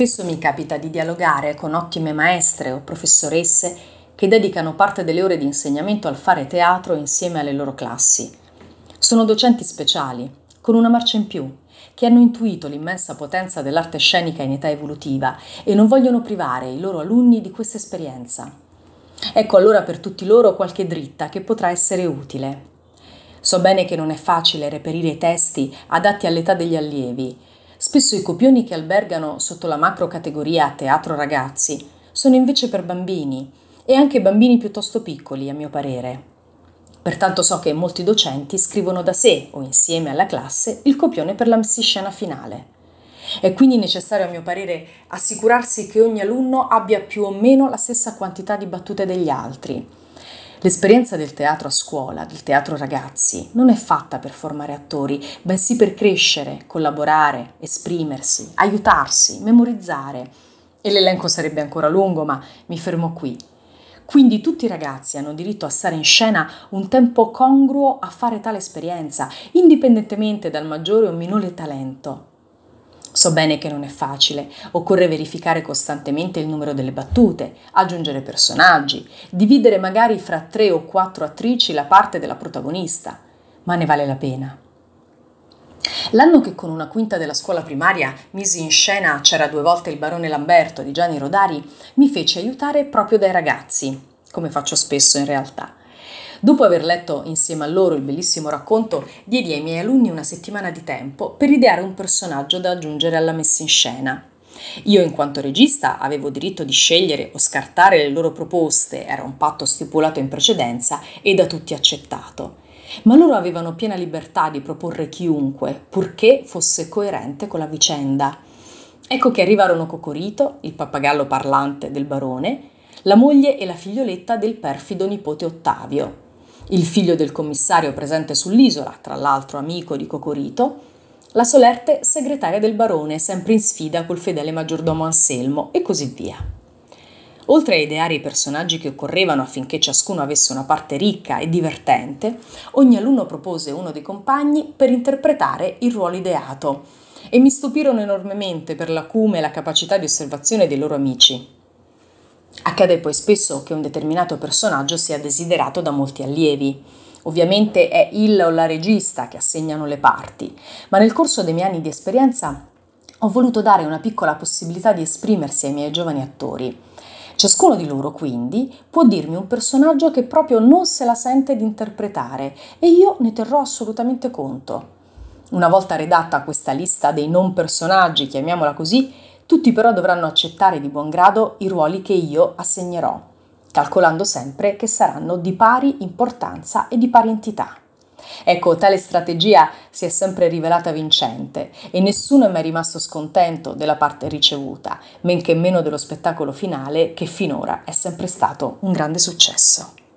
Spesso mi capita di dialogare con ottime maestre o professoresse che dedicano parte delle ore di insegnamento al fare teatro insieme alle loro classi. Sono docenti speciali, con una marcia in più, che hanno intuito l'immensa potenza dell'arte scenica in età evolutiva e non vogliono privare i loro alunni di questa esperienza. Ecco allora per tutti loro qualche dritta che potrà essere utile. So bene che non è facile reperire i testi adatti all'età degli allievi, Spesso i copioni che albergano sotto la macro categoria teatro ragazzi sono invece per bambini e anche bambini piuttosto piccoli, a mio parere. Pertanto so che molti docenti scrivono da sé o insieme alla classe il copione per la messiscena finale. È quindi necessario, a mio parere, assicurarsi che ogni alunno abbia più o meno la stessa quantità di battute degli altri, L'esperienza del teatro a scuola, del teatro ragazzi, non è fatta per formare attori, bensì per crescere, collaborare, esprimersi, aiutarsi, memorizzare. E l'elenco sarebbe ancora lungo, ma mi fermo qui. Quindi tutti i ragazzi hanno diritto a stare in scena un tempo congruo a fare tale esperienza, indipendentemente dal maggiore o minore talento. So bene che non è facile, occorre verificare costantemente il numero delle battute, aggiungere personaggi, dividere magari fra tre o quattro attrici la parte della protagonista, ma ne vale la pena. L'anno che con una quinta della scuola primaria misi in scena C'era due volte il barone Lamberto di Gianni Rodari, mi fece aiutare proprio dai ragazzi, come faccio spesso in realtà. Dopo aver letto insieme a loro il bellissimo racconto, diedi ai miei alunni una settimana di tempo per ideare un personaggio da aggiungere alla messa in scena. Io, in quanto regista, avevo diritto di scegliere o scartare le loro proposte, era un patto stipulato in precedenza e da tutti accettato. Ma loro avevano piena libertà di proporre chiunque, purché fosse coerente con la vicenda. Ecco che arrivarono Cocorito, il pappagallo parlante del barone, la moglie e la figlioletta del perfido nipote Ottavio, il figlio del commissario presente sull'isola, tra l'altro amico di Cocorito, la solerte segretaria del barone, sempre in sfida col fedele maggiordomo Anselmo, e così via. Oltre a ideare i personaggi che occorrevano affinché ciascuno avesse una parte ricca e divertente, ogni alunno propose uno dei compagni per interpretare il ruolo ideato e mi stupirono enormemente per l'acume e la capacità di osservazione dei loro amici. Accade poi spesso che un determinato personaggio sia desiderato da molti allievi. Ovviamente è il o la regista che assegnano le parti, ma nel corso dei miei anni di esperienza ho voluto dare una piccola possibilità di esprimersi ai miei giovani attori. Ciascuno di loro quindi può dirmi un personaggio che proprio non se la sente di interpretare e io ne terrò assolutamente conto. Una volta redatta questa lista dei non personaggi, chiamiamola così, tutti però dovranno accettare di buon grado i ruoli che io assegnerò, calcolando sempre che saranno di pari importanza e di pari entità. Ecco, tale strategia si è sempre rivelata vincente e nessuno è mai rimasto scontento della parte ricevuta, men che meno dello spettacolo finale che finora è sempre stato un grande successo.